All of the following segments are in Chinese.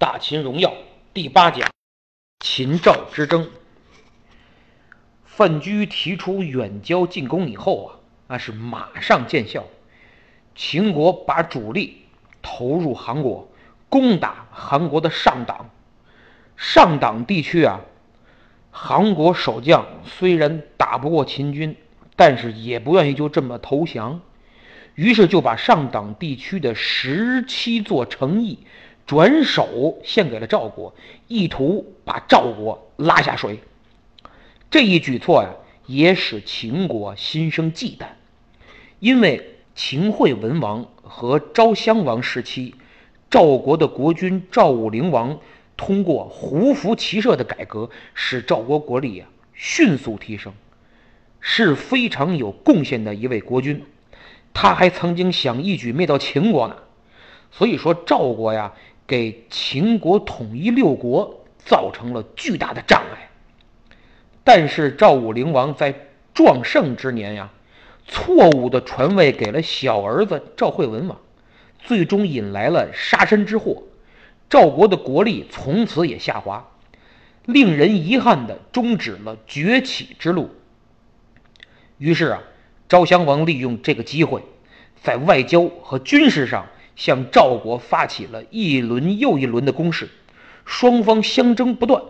大秦荣耀》第八讲：秦赵之争。范雎提出远交进攻以后啊，那是马上见效。秦国把主力投入韩国，攻打韩国的上党。上党地区啊，韩国守将虽然打不过秦军，但是也不愿意就这么投降，于是就把上党地区的十七座城邑转手献给了赵国，意图把赵国拉下水。这一举措呀，也使秦国心生忌惮，因为秦惠文王和昭襄王时期，赵国的国君赵武灵王。通过胡服骑射的改革，使赵国国力啊迅速提升，是非常有贡献的一位国君。他还曾经想一举灭掉秦国呢。所以说，赵国呀，给秦国统一六国造成了巨大的障碍。但是赵武灵王在壮盛之年呀，错误的传位给了小儿子赵惠文王，最终引来了杀身之祸。赵国的国力从此也下滑，令人遗憾的终止了崛起之路。于是啊，昭襄王利用这个机会，在外交和军事上向赵国发起了一轮又一轮的攻势，双方相争不断，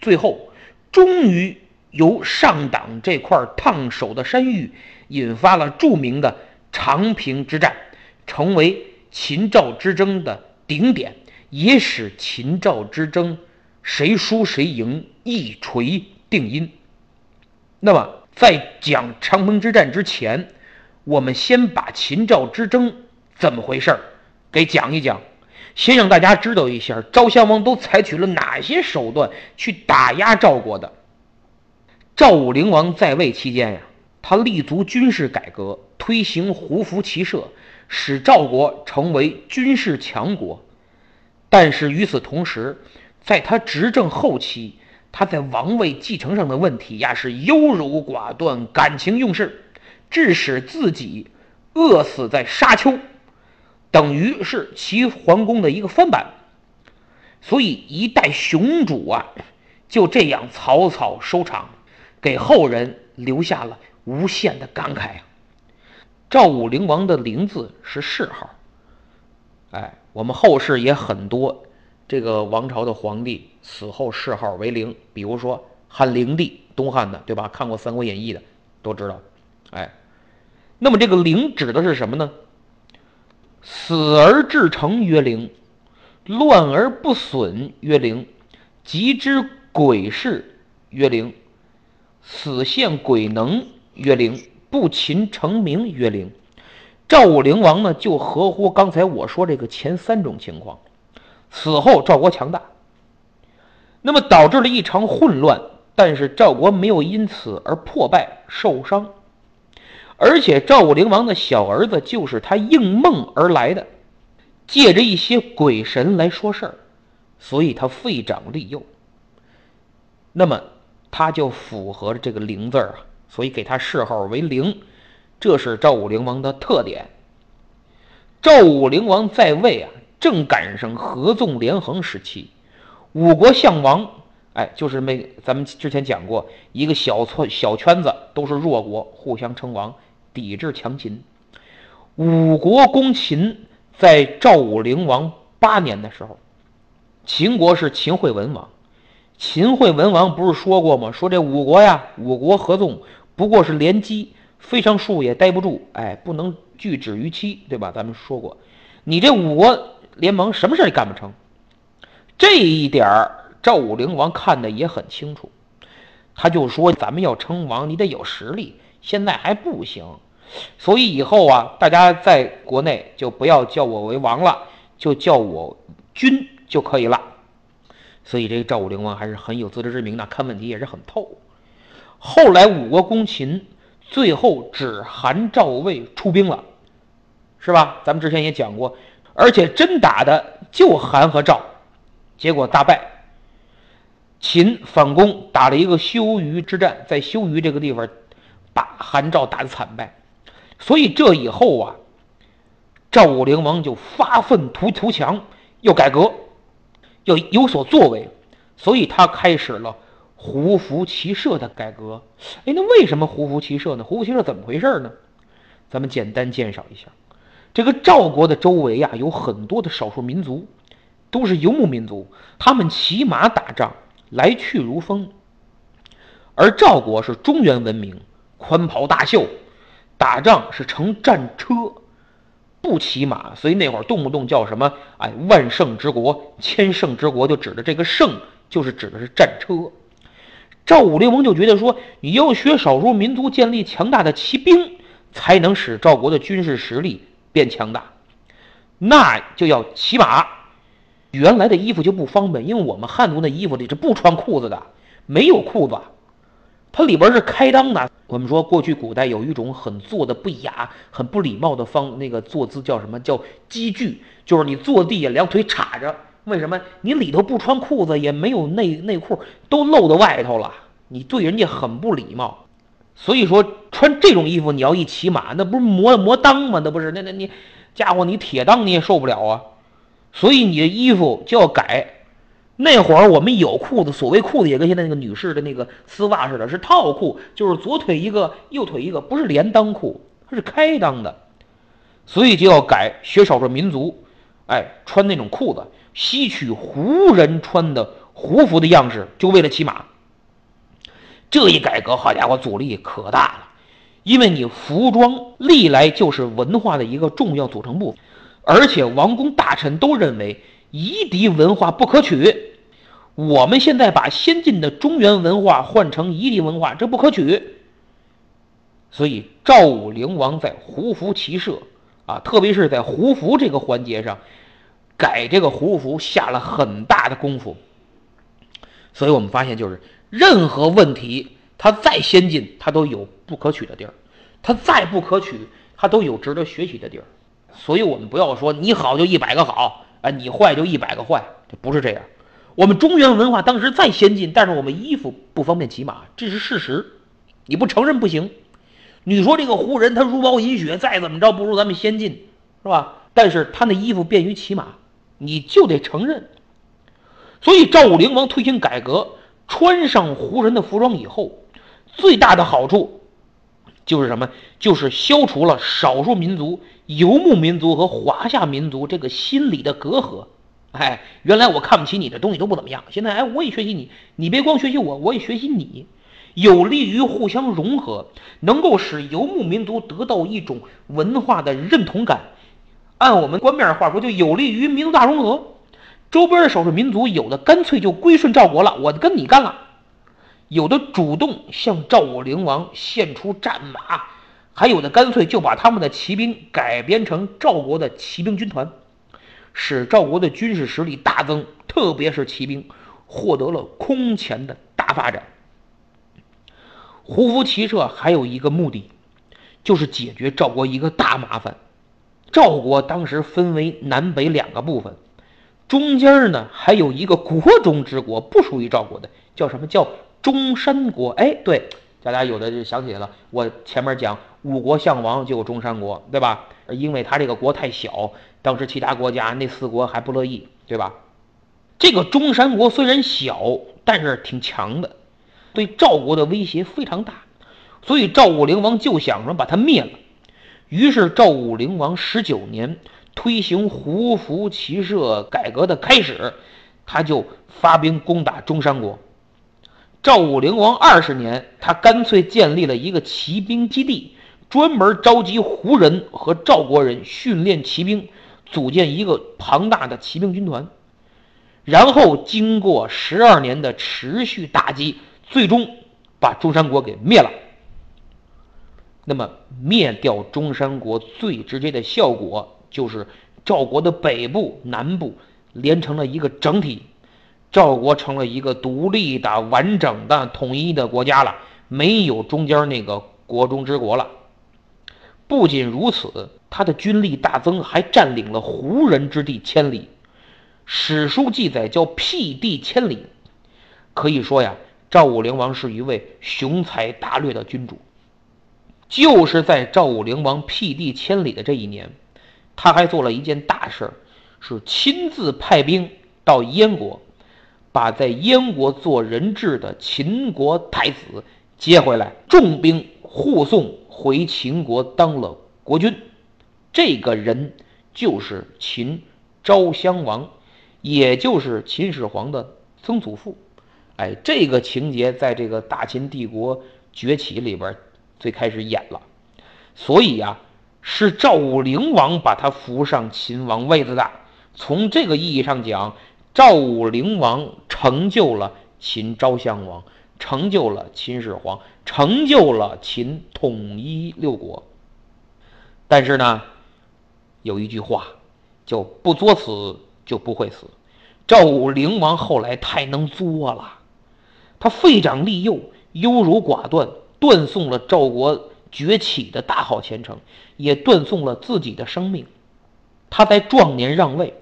最后终于由上党这块烫手的山芋引发了著名的长平之战，成为秦赵之争的顶点。也使秦赵之争谁输谁赢一锤定音。那么，在讲长平之战之前，我们先把秦赵之争怎么回事儿给讲一讲，先让大家知道一下赵襄王都采取了哪些手段去打压赵国的。赵武灵王在位期间呀，他立足军事改革，推行胡服骑射，使赵国成为军事强国。但是与此同时，在他执政后期，他在王位继承上的问题呀是优柔寡断、感情用事，致使自己饿死在沙丘，等于是齐桓公的一个翻版。所以一代雄主啊，就这样草草收场，给后人留下了无限的感慨啊。赵武灵王的“灵”字是谥号，哎。我们后世也很多，这个王朝的皇帝死后谥号为灵，比如说汉灵帝，东汉的，对吧？看过《三国演义》的都知道。哎，那么这个灵指的是什么呢？死而至诚曰灵，乱而不损曰灵，极之鬼事曰灵，死现鬼能曰灵，不勤成名曰灵。赵武灵王呢，就合乎刚才我说这个前三种情况，死后赵国强大，那么导致了一场混乱，但是赵国没有因此而破败受伤，而且赵武灵王的小儿子就是他应梦而来的，借着一些鬼神来说事儿，所以他废长立幼，那么他就符合了这个灵字儿啊，所以给他谥号为灵。这是赵武灵王的特点。赵武灵王在位啊，正赶上合纵连横时期，五国相王，哎，就是没咱们之前讲过，一个小圈小圈子都是弱国，互相称王，抵制强秦。五国攻秦，在赵武灵王八年的时候，秦国是秦惠文王。秦惠文王不是说过吗？说这五国呀，五国合纵不过是联机。非常树也待不住，哎，不能拒止于期，对吧？咱们说过，你这五国联盟什么事也干不成。这一点儿，赵武灵王看的也很清楚，他就说：“咱们要称王，你得有实力，现在还不行。所以以后啊，大家在国内就不要叫我为王了，就叫我君就可以了。”所以这个赵武灵王还是很有自知之明的，看问题也是很透。后来五国攻秦。最后只韩赵魏出兵了，是吧？咱们之前也讲过，而且真打的就韩和赵，结果大败。秦反攻，打了一个修鱼之战，在修鱼这个地方，把韩赵打得惨败。所以这以后啊，赵武灵王就发愤图图强，要改革，要有所作为，所以他开始了胡服骑射的改革。哎，那为什么胡服骑射呢？胡服骑射怎么回事呢？咱们简单介绍一下，这个赵国的周围呀，有很多的少数民族，都是游牧民族，他们骑马打仗，来去如风。而赵国是中原文明，宽袍大袖，打仗是乘战车，不骑马，所以那会儿动不动叫什么？哎，万圣之国，千圣之国，就指的这个圣，就是指的是战车。赵武灵王就觉得说，你要学少数民族建立强大的骑兵，才能使赵国的军事实力变强大，那就要骑马。原来的衣服就不方便，因为我们汉族的衣服里是不穿裤子的，没有裤子。它里边是开裆的。我们说过去古代有一种很坐的不雅、很不礼貌的方，那个坐姿叫什么叫积聚，就是你坐地下两腿叉着。为什么？你里头不穿裤子，也没有内内裤，都露到外头了，你对人家很不礼貌。所以说穿这种衣服，你要一骑马，那不是磨磨裆吗？那不是？那那你家伙，你铁裆你也受不了啊。所以你的衣服就要改。那会儿我们有裤子，所谓裤子也跟现在那个女士的那个丝袜似的，是套裤，就是左腿一个，右腿一个，不是连裆裤，它是开裆的，所以就要改学少数民族，哎，穿那种裤子，吸取胡人穿的胡服的样式，就为了骑马。这一改革，好家伙，阻力可大了，因为你服装历来就是文化的一个重要组成部分，而且王公大臣都认为。夷狄文化不可取，我们现在把先进的中原文化换成夷狄文化，这不可取。所以赵武灵王在胡服骑射啊，特别是在胡服这个环节上，改这个胡服下了很大的功夫。所以我们发现，就是任何问题，它再先进，它都有不可取的地儿；它再不可取，它都有值得学习的地儿。所以我们不要说你好就一百个好。啊，你坏就一百个坏，这不是这样。我们中原文化当时再先进，但是我们衣服不方便骑马，这是事实。你不承认不行。你说这个胡人他茹毛饮血，再怎么着不如咱们先进，是吧？但是他那衣服便于骑马，你就得承认。所以赵武灵王推行改革，穿上胡人的服装以后，最大的好处就是什么？就是消除了少数民族。游牧民族和华夏民族这个心理的隔阂，哎，原来我看不起你的东西都不怎么样，现在哎，我也学习你，你别光学习我，我也学习你，有利于互相融合，能够使游牧民族得到一种文化的认同感。按我们官面话说，就有利于民族大融合。周边的少数民族有的干脆就归顺赵国了，我跟你干了；有的主动向赵武灵王献出战马。还有的干脆就把他们的骑兵改编成赵国的骑兵军团，使赵国的军事实力大增，特别是骑兵获得了空前的大发展。胡服骑射还有一个目的，就是解决赵国一个大麻烦。赵国当时分为南北两个部分，中间呢还有一个国中之国，不属于赵国的，叫什么叫中山国？哎，对。大家有的就想起来了，我前面讲五国相王就有中山国，对吧？因为他这个国太小，当时其他国家那四国还不乐意，对吧？这个中山国虽然小，但是挺强的，对赵国的威胁非常大，所以赵武灵王就想着把它灭了。于是赵武灵王十九年推行胡服骑射改革的开始，他就发兵攻打中山国。赵武灵王二十年，他干脆建立了一个骑兵基地，专门召集胡人和赵国人训练骑兵，组建一个庞大的骑兵军团。然后经过十二年的持续打击，最终把中山国给灭了。那么灭掉中山国最直接的效果，就是赵国的北部、南部连成了一个整体。赵国成了一个独立的、完整的、统一的国家了，没有中间那个国中之国了。不仅如此，他的军力大增，还占领了胡人之地千里。史书记载叫辟地千里，可以说呀，赵武灵王是一位雄才大略的君主。就是在赵武灵王辟地千里的这一年，他还做了一件大事，是亲自派兵。到燕国，把在燕国做人质的秦国太子接回来，重兵护送回秦国当了国君。这个人就是秦昭襄王，也就是秦始皇的曾祖父。哎，这个情节在这个大秦帝国崛起里边最开始演了，所以呀，是赵武灵王把他扶上秦王位子的。从这个意义上讲，赵武灵王成就了秦昭襄王，成就了秦始皇，成就了秦统一六国。但是呢，有一句话叫“不作死就不会死”。赵武灵王后来太能作了。他废长立幼，优柔寡断，断送了赵国崛起的大好前程，也断送了自己的生命。他在壮年让位，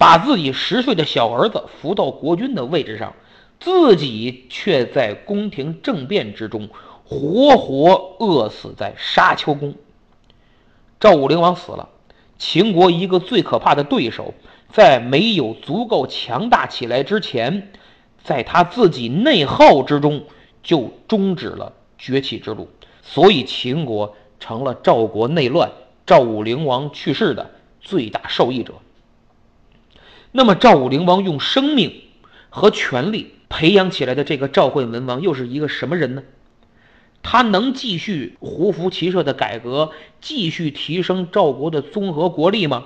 把自己十岁的小儿子扶到国君的位置上，自己却在宫廷政变之中活活饿死在沙丘宫。赵武灵王死了，秦国一个最可怕的对手，在没有足够强大起来之前。在他自己内耗之中，就终止了崛起之路，所以秦国成了赵国内乱、赵武灵王去世的最大受益者。那么，赵武灵王用生命和权力培养起来的这个赵惠文王，又是一个什么人呢？他能继续胡服骑射的改革，继续提升赵国的综合国力吗？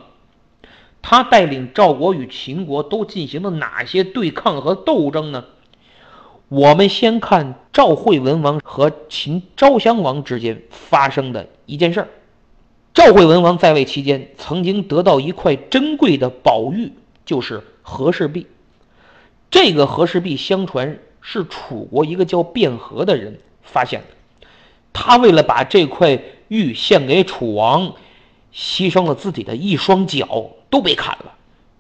他带领赵国与秦国都进行了哪些对抗和斗争呢？我们先看赵惠文王和秦昭襄王之间发生的一件事儿。赵惠文王在位期间，曾经得到一块珍贵的宝玉，就是和氏璧。这个和氏璧相传是楚国一个叫卞和的人发现的。他为了把这块玉献给楚王，牺牲了自己的一双脚。都被砍了，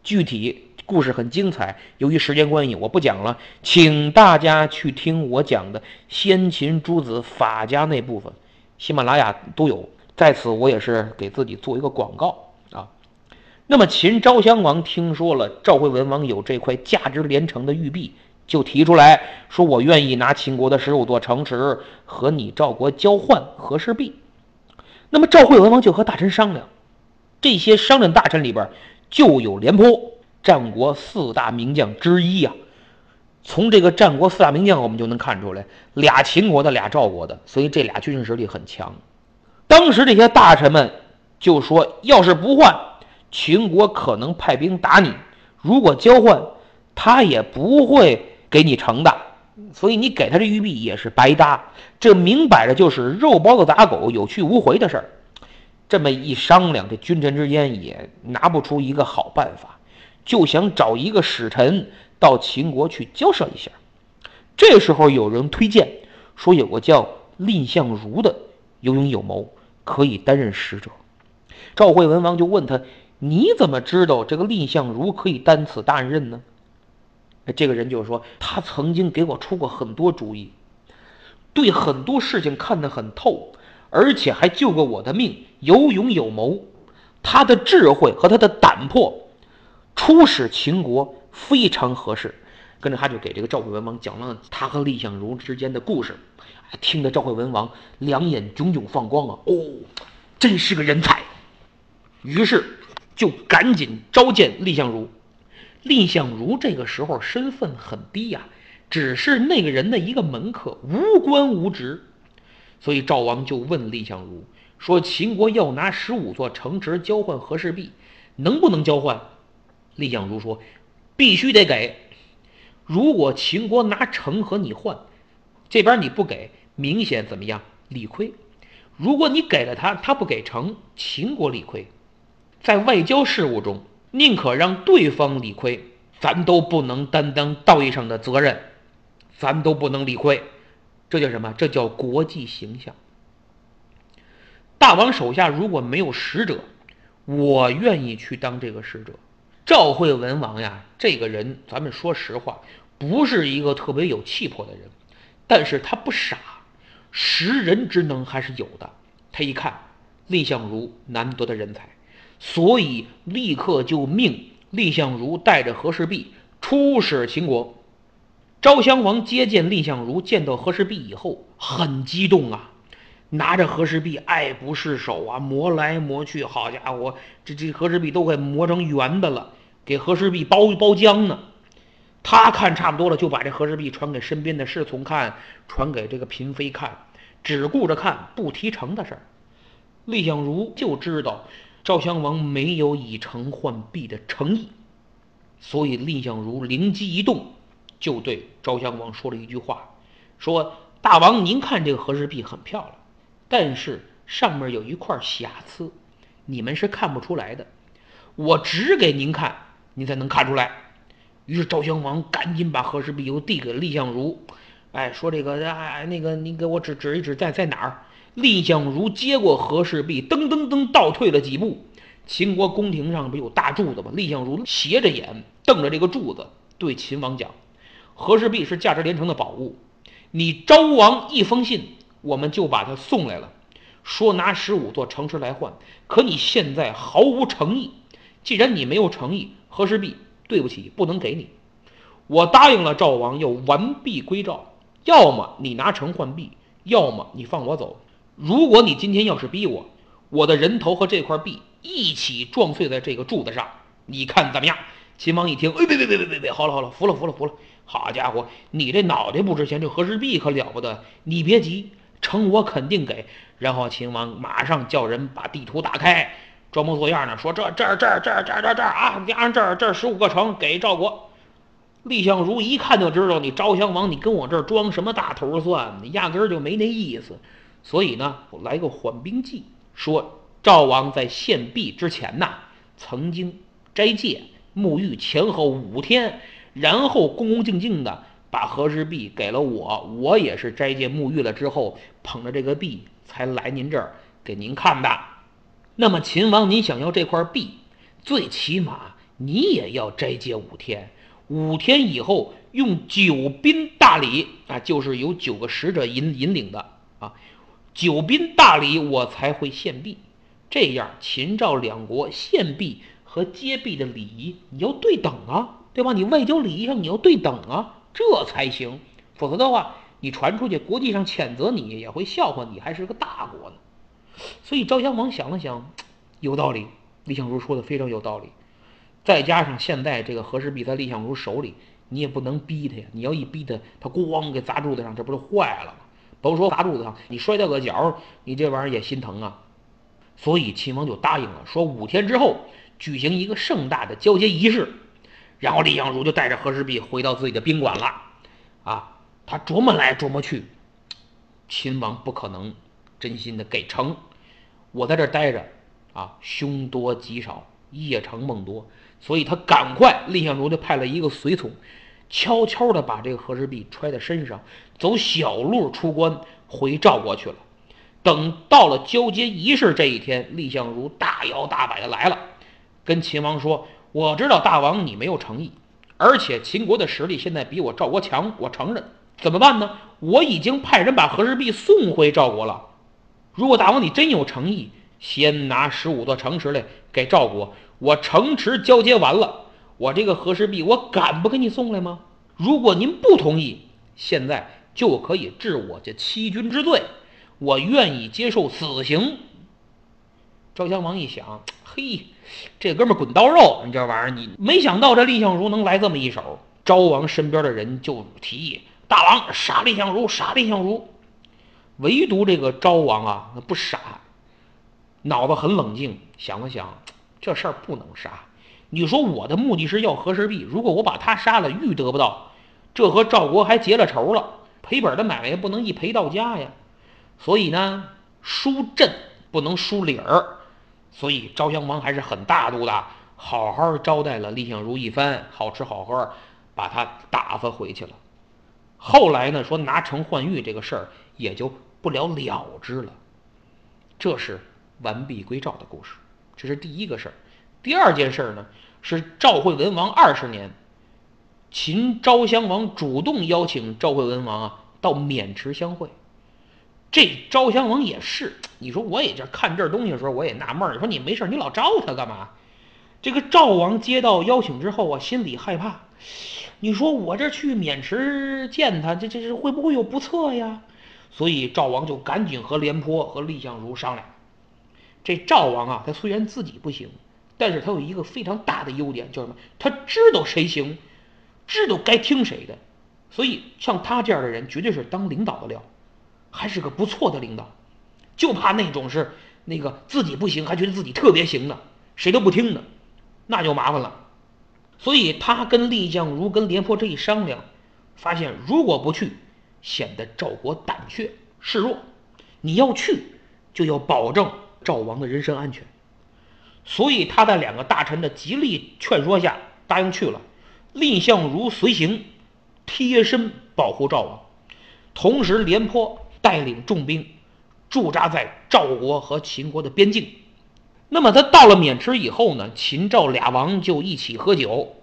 具体故事很精彩。由于时间关系，我不讲了，请大家去听我讲的先秦诸子法家那部分，喜马拉雅都有。在此，我也是给自己做一个广告。那么，秦昭襄王听说了赵惠文王有这块价值连城的玉璧，就提出来说：“我愿意拿秦国的十五座城池和你赵国交换和氏璧。”那么，赵惠文王就和大臣商量。这些商人大臣里边，就有廉颇，战国四大名将之一呀。从这个战国四大名将，我们就能看出来，俩秦国的，俩赵国的，所以这俩军事实力很强。当时这些大臣们就说：“要是不换，秦国可能派兵打你；如果交换，他也不会给你成的。所以你给他这玉璧也是白搭。这明摆着就是肉包子打狗，有去无回的事儿。”这么一商量，这君臣之间也拿不出一个好办法，就想找一个使臣到秦国去交涉一下。这时候有人推荐说，有个叫蔺相如的有勇有谋，可以担任使者。赵惠文王就问他：“你怎么知道这个蔺相如可以担此大任呢？”这个人就说：“他曾经给我出过很多主意，对很多事情看得很透。”而且还救过我的命，有勇有谋，他的智慧和他的胆魄，出使秦国非常合适。跟着他就给这个赵惠文王讲了他和蔺相如之间的故事，听得赵惠文王两眼炯炯放光啊！哦，真是个人才。于是就赶紧召见蔺相如。蔺相如这个时候身份很低呀，只是那个人的一个门客，无官无职。所以赵王就问蔺相如说：“秦国要拿十五座城池交换和氏璧，能不能交换？”蔺相如说：“必须得给。如果秦国拿城和你换，这边你不给，明显怎么样？理亏。如果你给了他，他不给城，秦国理亏。在外交事务中，宁可让对方理亏，咱都不能担当道义上的责任，咱都不能理亏。”这叫什么？这叫国际形象。大王手下如果没有使者，我愿意去当这个使者。赵惠文王呀，这个人，咱们说实话，不是一个特别有气魄的人，但是他不傻，识人之能还是有的。他一看蔺相如难得的人才，所以立刻就命蔺相如带着和氏璧出使秦国。昭襄王接见蔺相如，见到和氏璧以后很激动啊，拿着和氏璧爱不释手啊，磨来磨去，好家伙，这这和氏璧都快磨成圆的了，给和氏璧包包浆呢。他看差不多了，就把这和氏璧传给身边的侍从看，传给这个嫔妃看，只顾着看，不提成的事儿。蔺相如就知道赵襄王没有以诚换璧的诚意，所以蔺相如灵机一动。就对昭襄王说了一句话，说：“大王，您看这个和氏璧很漂亮，但是上面有一块瑕疵，你们是看不出来的。我指给您看，您才能看出来。”于是昭襄王赶紧把和氏璧又递给蔺相如，哎，说：“这个，哎，那个，你给我指指一指，在在哪儿？”蔺相如接过和氏璧，噔噔噔倒退了几步。秦国宫廷上不有大柱子吗？蔺相如斜着眼瞪着这个柱子，对秦王讲。和氏璧是价值连城的宝物，你昭王一封信，我们就把它送来了，说拿十五座城池来换。可你现在毫无诚意，既然你没有诚意，和氏璧对不起，不能给你。我答应了赵王要完璧归赵，要么你拿城换璧，要么你放我走。如果你今天要是逼我，我的人头和这块璧一起撞碎在这个柱子上，你看怎么样？秦王一听，哎，别别别别别别，好了好了，服了服了服了。好家伙，你这脑袋不值钱，这和氏璧可了不得。你别急，成我肯定给。然后秦王马上叫人把地图打开，装模作样的说：“这这这这这这这啊，加上这儿这儿十五个城给赵国。”蔺相如一看就知道你昭襄王，你跟我这儿装什么大头蒜？你压根儿就没那意思。所以呢，我来个缓兵计，说赵王在献璧之前呐，曾经斋戒沐浴前后五天。然后恭恭敬敬的把和氏璧给了我，我也是斋戒沐浴了之后，捧着这个璧才来您这儿给您看的。那么秦王，您想要这块璧，最起码你也要斋戒五天。五天以后，用九宾大礼啊，就是有九个使者引引领的啊，久宾大礼我才会献璧。这样，秦赵两国献璧和接璧的礼仪你要对等啊。对吧？你外交礼仪上你要对等啊，这才行。否则的话，你传出去，国际上谴责你，也会笑话你，还是个大国呢。所以赵襄王想了想，有道理。蔺相如说的非常有道理。再加上现在这个和氏璧在蔺相如手里，你也不能逼他呀。你要一逼他，他咣给砸柱子上，这不就坏了吗？甭说砸柱子上，你摔掉个角，你这玩意儿也心疼啊。所以秦王就答应了，说五天之后举行一个盛大的交接仪式。然后蔺相如就带着和氏璧回到自己的宾馆了，啊，他琢磨来琢磨去，秦王不可能真心的给成，我在这待着，啊，凶多吉少，夜长梦多，所以他赶快，蔺相如就派了一个随从，悄悄的把这个和氏璧揣在身上，走小路出关回赵国去了。等到了交接仪式这一天，蔺相如大摇大摆的来了，跟秦王说。我知道大王你没有诚意，而且秦国的实力现在比我赵国强，我承认。怎么办呢？我已经派人把和氏璧送回赵国了。如果大王你真有诚意，先拿十五座城池来给赵国，我城池交接完了，我这个和氏璧我敢不给你送来吗？如果您不同意，现在就可以治我这欺君之罪，我愿意接受死刑。赵襄王一想，嘿。这哥们滚刀肉，你这玩意儿，你没想到这蔺相如能来这么一手。昭王身边的人就提议：“大王杀蔺相如，杀蔺相如。”唯独这个昭王啊，那不傻，脑子很冷静，想了想，这事儿不能杀。你说我的目的是要和氏璧，如果我把他杀了，玉得不到，这和赵国还结了仇了，赔本的买卖也不能一赔到家呀。所以呢，输阵不能输理儿。所以昭襄王还是很大度的，好好招待了蔺相如一番，好吃好喝，把他打发回去了。后来呢，说拿城换玉这个事儿也就不了了之了。这是完璧归赵的故事，这是第一个事儿。第二件事儿呢，是赵惠文王二十年，秦昭襄王主动邀请赵惠文王啊到渑池相会。这昭襄王也是，你说我也这看这东西的时候，我也纳闷儿。说你没事，你老招他干嘛？这个赵王接到邀请之后啊，心里害怕。你说我这去渑池见他，这这是会不会有不测呀？所以赵王就赶紧和廉颇和蔺相如商量。这赵王啊，他虽然自己不行，但是他有一个非常大的优点，叫什么？他知道谁行，知道该听谁的。所以像他这样的人，绝对是当领导的料，还是个不错的领导。就怕那种是那个自己不行，还觉得自己特别行的，谁都不听的，那就麻烦了。所以他跟蔺相如、跟廉颇这一商量，发现如果不去，显得赵国胆怯示弱。你要去，就要保证赵王的人身安全。所以他在两个大臣的极力劝说下，答应去了。蔺相如随行，贴身保护赵王，同时廉颇带领重兵。驻扎在赵国和秦国的边境。那么他到了渑池以后呢？秦赵俩王就一起喝酒。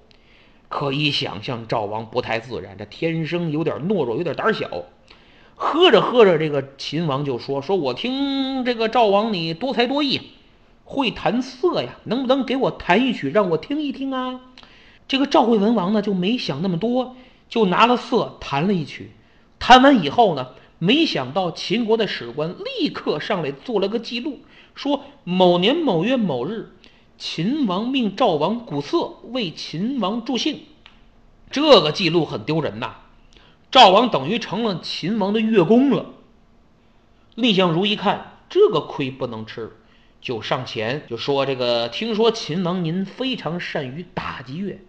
可以想象，赵王不太自然，这天生有点懦弱，有点胆小。喝着喝着，这个秦王就说：“说我听这个赵王你多才多艺，会弹瑟呀，能不能给我弹一曲，让我听一听啊？”这个赵惠文王呢就没想那么多，就拿了瑟弹了一曲。弹完以后呢？没想到秦国的史官立刻上来做了个记录，说某年某月某日，秦王命赵王鼓瑟为秦王助兴。这个记录很丢人呐，赵王等于成了秦王的乐工了。蔺相如一看这个亏不能吃，就上前就说：“这个听说秦王您非常善于打击乐，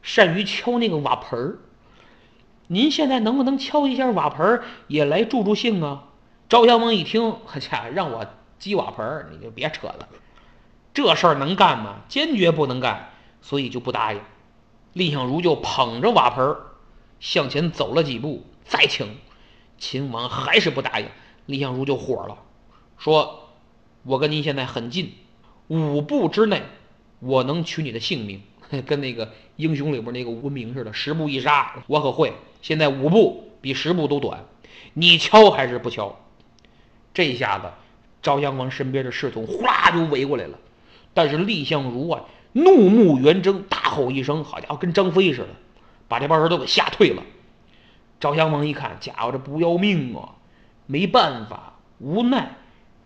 善于敲那个瓦盆儿。”您现在能不能敲一下瓦盆儿也来助助兴啊？赵襄王一听，呵呀让我击瓦盆儿你就别扯了，这事儿能干吗？坚决不能干，所以就不答应。蔺相如就捧着瓦盆儿向前走了几步，再请秦王还是不答应。蔺相如就火了，说：“我跟您现在很近，五步之内，我能取你的性命。”跟那个英雄里边那个无名似的，十步一杀，我可会。现在五步比十步都短，你敲还是不敲？这下子，赵襄王身边的侍从呼啦就围过来了。但是蔺相如啊，怒目圆睁，大吼一声：“好家伙，跟张飞似的，把这帮人都给吓退了。”赵襄王一看，家伙这不要命啊！没办法，无奈，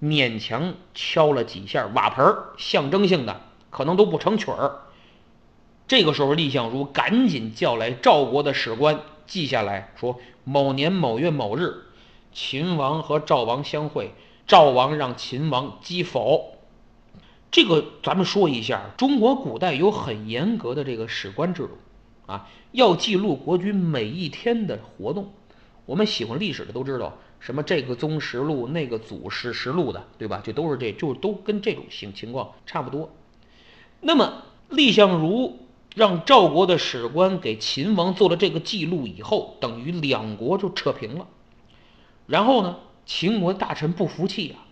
勉强敲了几下瓦盆儿象征性的，可能都不成曲儿。这个时候，蔺相如赶紧叫来赵国的史官。记下来说，某年某月某日，秦王和赵王相会，赵王让秦王击否。这个咱们说一下，中国古代有很严格的这个史官制度，啊，要记录国君每一天的活动。我们喜欢历史的都知道，什么这个宗实录，那个祖实实录的，对吧？就都是这，就都跟这种情情况差不多。那么蔺相如。让赵国的史官给秦王做了这个记录以后，等于两国就扯平了。然后呢，秦国大臣不服气啊，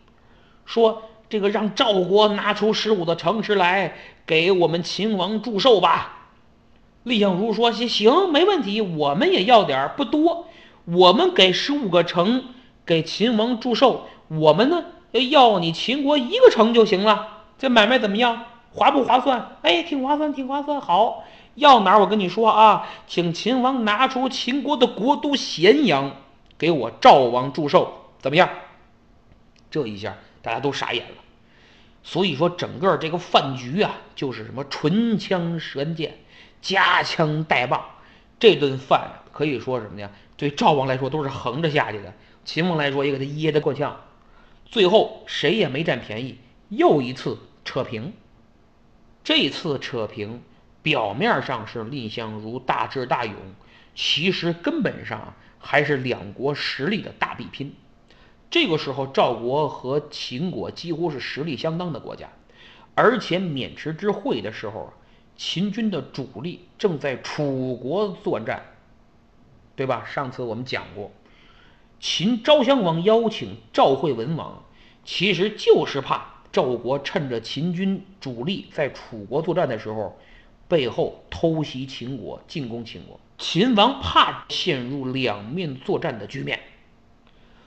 说这个让赵国拿出十五的城池来给我们秦王祝寿吧。蔺相如说：“行行，没问题，我们也要点儿不多，我们给十五个城给秦王祝寿，我们呢要你秦国一个城就行了。这买卖怎么样？”划不划算？哎，挺划算，挺划算。好，要哪儿？我跟你说啊，请秦王拿出秦国的国都咸阳，给我赵王祝寿，怎么样？这一下大家都傻眼了。所以说，整个这个饭局啊，就是什么唇枪舌剑、夹枪带棒。这顿饭可以说什么呀？对赵王来说都是横着下去的，秦王来说也给他噎得够呛。最后谁也没占便宜，又一次扯平。这次扯平，表面上是蔺相如大智大勇，其实根本上还是两国实力的大比拼。这个时候，赵国和秦国几乎是实力相当的国家，而且渑池之会的时候，秦军的主力正在楚国作战，对吧？上次我们讲过，秦昭襄王邀请赵惠文王，其实就是怕。赵国趁着秦军主力在楚国作战的时候，背后偷袭秦国，进攻秦国。秦王怕陷入两面作战的局面，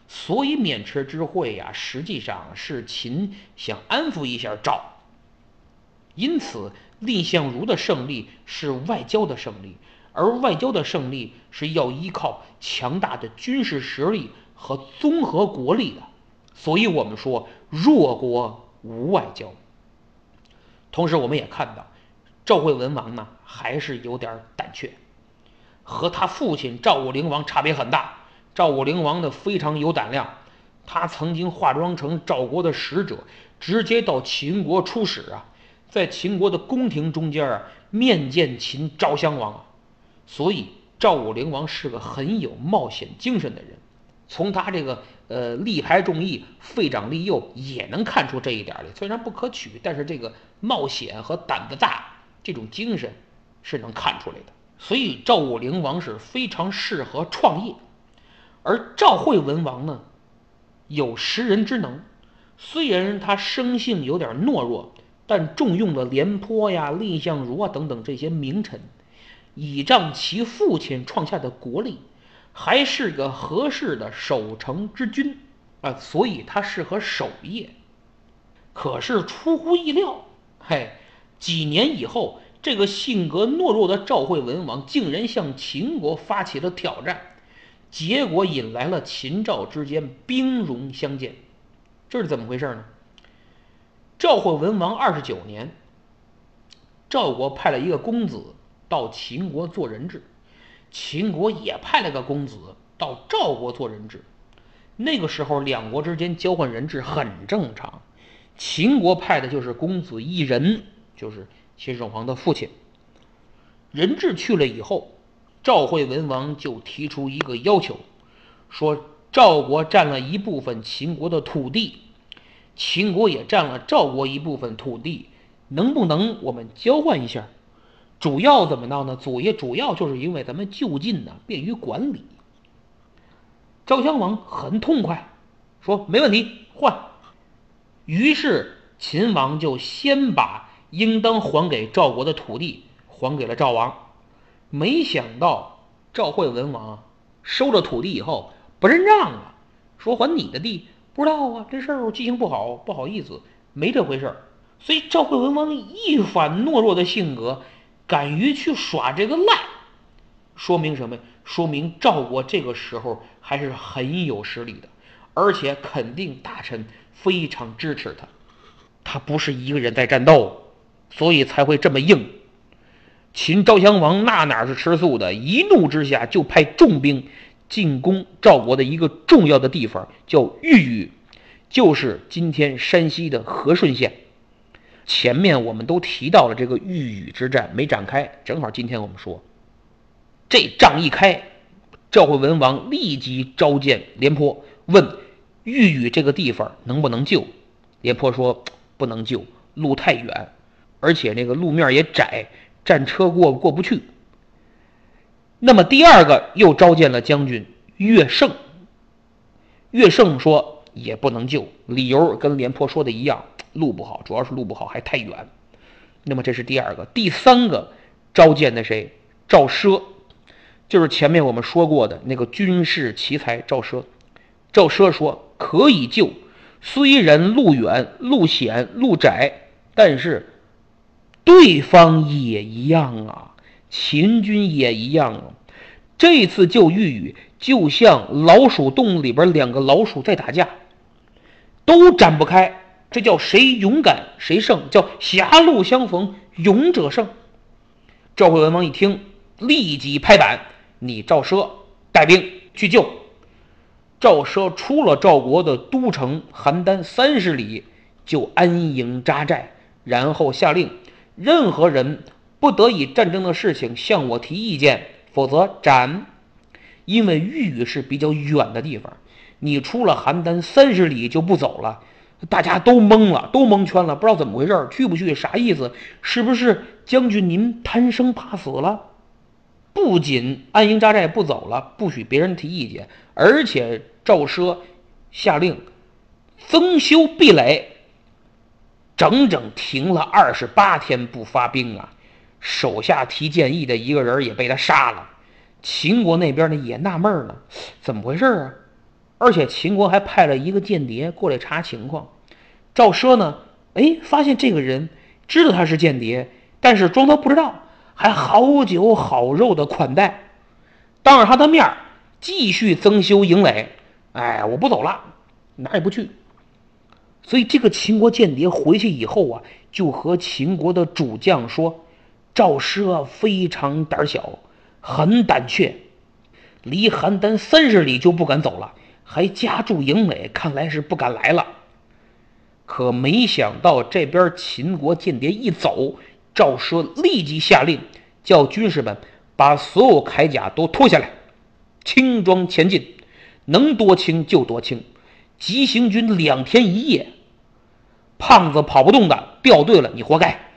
所以渑池之会呀，实际上是秦想安抚一下赵。因此，蔺相如的胜利是外交的胜利，而外交的胜利是要依靠强大的军事实力和综合国力的。所以我们说，弱国无外交。同时，我们也看到，赵惠文王呢，还是有点胆怯，和他父亲赵武灵王差别很大。赵武灵王呢，非常有胆量，他曾经化妆成赵国的使者，直接到秦国出使啊。在秦国的宫廷中间啊，面见秦昭襄王，所以赵武灵王是个很有冒险精神的人。从他这个呃力排众议、废长立幼也能看出这一点来。虽然不可取，但是这个冒险和胆子大这种精神是能看出来的。所以赵武灵王是非常适合创业，而赵惠文王呢，有识人之能，虽然他生性有点懦弱。但重用了廉颇呀、蔺相如啊等等这些名臣，倚仗其父亲创下的国力，还是个合适的守城之君啊，所以他适合守业。可是出乎意料，嘿，几年以后，这个性格懦弱的赵惠文王竟然向秦国发起了挑战，结果引来了秦赵之间兵戎相见，这是怎么回事呢？赵惠文王二十九年，赵国派了一个公子到秦国做人质，秦国也派了个公子到赵国做人质。那个时候，两国之间交换人质很正常。秦国派的就是公子异人，就是秦始皇的父亲。人质去了以后，赵惠文王就提出一个要求，说赵国占了一部分秦国的土地。秦国也占了赵国一部分土地，能不能我们交换一下？主要怎么闹呢？主也主要就是因为咱们就近呢，便于管理。赵襄王很痛快，说没问题，换。于是秦王就先把应当还给赵国的土地还给了赵王。没想到赵惠文王收了土地以后不认账了，说还你的地。不知道啊，这事儿我记性不好，不好意思，没这回事儿。所以赵惠文王一反懦弱的性格，敢于去耍这个赖，说明什么？说明赵国这个时候还是很有实力的，而且肯定大臣非常支持他。他不是一个人在战斗，所以才会这么硬。秦昭襄王那哪是吃素的？一怒之下就派重兵。进攻赵国的一个重要的地方叫豫宇，就是今天山西的和顺县。前面我们都提到了这个豫宇之战，没展开。正好今天我们说，这仗一开，赵惠文王立即召见廉颇，问豫宇这个地方能不能救。廉颇说不能救，路太远，而且那个路面也窄，战车过过不去。那么第二个又召见了将军乐胜。乐胜说也不能救，理由跟廉颇说的一样，路不好，主要是路不好，还太远。那么这是第二个，第三个召见的谁？赵奢，就是前面我们说过的那个军事奇才赵奢。赵奢说可以救，虽然路远、路险、路窄，但是对方也一样啊。秦军也一样啊！这次救玉宇，就像老鼠洞里边两个老鼠在打架，都展不开。这叫谁勇敢谁胜，叫狭路相逢勇者胜。赵惠文王一听，立即拍板：“你赵奢带兵去救。”赵奢出了赵国的都城邯郸三十里，就安营扎寨，然后下令：任何人。不得以战争的事情向我提意见，否则斩。因为豫语是比较远的地方，你出了邯郸三十里就不走了，大家都懵了，都蒙圈了，不知道怎么回事，去不去？啥意思？是不是将军您贪生怕死了？不仅安营扎寨不走了，不许别人提意见，而且赵奢下令增修壁垒，整整停了二十八天不发兵啊！手下提建议的一个人也被他杀了，秦国那边呢也纳闷呢，怎么回事啊？而且秦国还派了一个间谍过来查情况。赵奢呢，哎，发现这个人知道他是间谍，但是装作不知道，还好酒好肉的款待，当着他的面继续增修营垒。哎，我不走了，哪也不去。所以这个秦国间谍回去以后啊，就和秦国的主将说：“赵奢非常胆小，很胆怯，离邯郸三十里就不敢走了，还加驻营垒，看来是不敢来了。”可没想到，这边秦国间谍一走，赵奢立即下令，叫军士们把所有铠甲都脱下来，轻装前进，能多轻就多轻。急行军两天一夜，胖子跑不动的掉队了，你活该！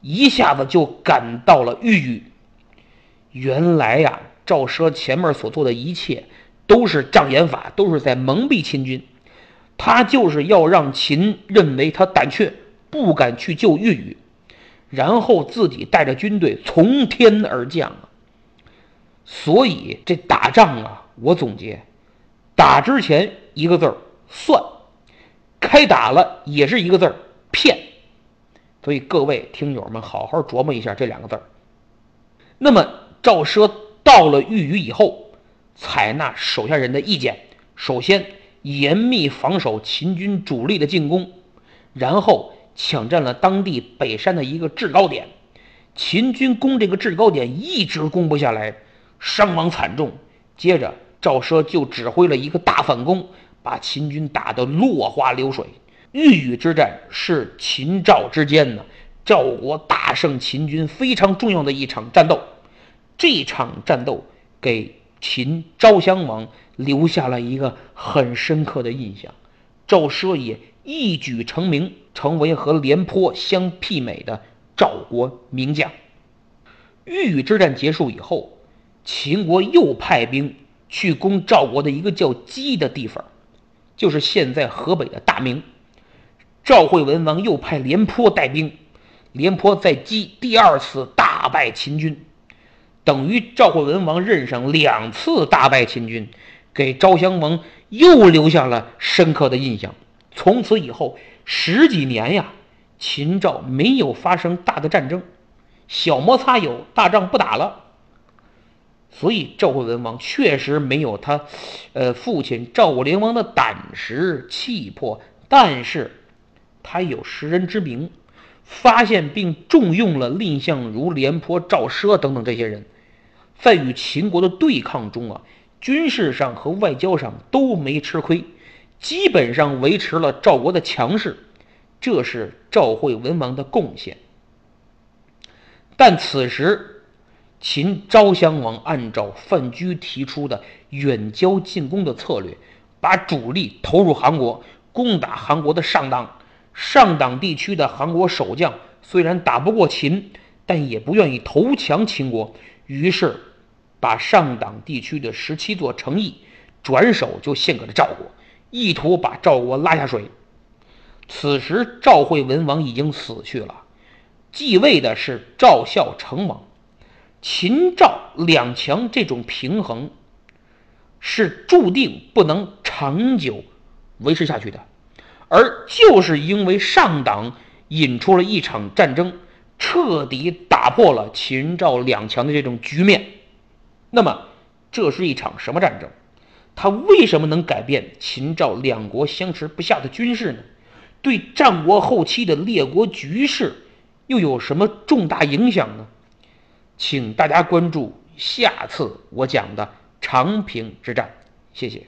一下子就赶到了豫语。原来呀，赵奢前面所做的一切都是障眼法，都是在蒙蔽秦军。他就是要让秦认为他胆怯，不敢去救豫语，然后自己带着军队从天而降啊！所以这打仗啊，我总结，打之前一个字儿算，开打了也是一个字儿骗。所以各位听友们，好好琢磨一下这两个字儿。那么赵奢到了豫语以后，采纳手下人的意见，首先。严密防守秦军主力的进攻，然后抢占了当地北山的一个制高点。秦军攻这个制高点一直攻不下来，伤亡惨重。接着赵奢就指挥了一个大反攻，把秦军打得落花流水。豫豫之战是秦赵之间呢赵国大胜秦军非常重要的一场战斗。这场战斗给秦昭襄王。留下了一个很深刻的印象，赵奢也一举成名，成为和廉颇相媲美的赵国名将。豫之战结束以后，秦国又派兵去攻赵国的一个叫姬的地方，就是现在河北的大名。赵惠文王又派廉颇带兵，廉颇在姬第二次大败秦军，等于赵惠文王任上两次大败秦军。给昭襄王又留下了深刻的印象。从此以后十几年呀，秦赵没有发生大的战争，小摩擦有，大仗不打了。所以赵惠文王确实没有他，呃，父亲赵武灵王的胆识气魄，但是他有识人之明，发现并重用了蔺相如、廉颇、赵奢等等这些人，在与秦国的对抗中啊。军事上和外交上都没吃亏，基本上维持了赵国的强势，这是赵惠文王的贡献。但此时，秦昭襄王按照范雎提出的远交近攻的策略，把主力投入韩国，攻打韩国的上党。上党地区的韩国守将虽然打不过秦，但也不愿意投降秦国，于是。把上党地区的十七座城邑转手就献给了赵国，意图把赵国拉下水。此时赵惠文王已经死去了，继位的是赵孝成王。秦赵两强这种平衡是注定不能长久维持下去的，而就是因为上党引出了一场战争，彻底打破了秦赵两强的这种局面。那么，这是一场什么战争？它为什么能改变秦赵两国相持不下的军事呢？对战国后期的列国局势又有什么重大影响呢？请大家关注下次我讲的长平之战。谢谢。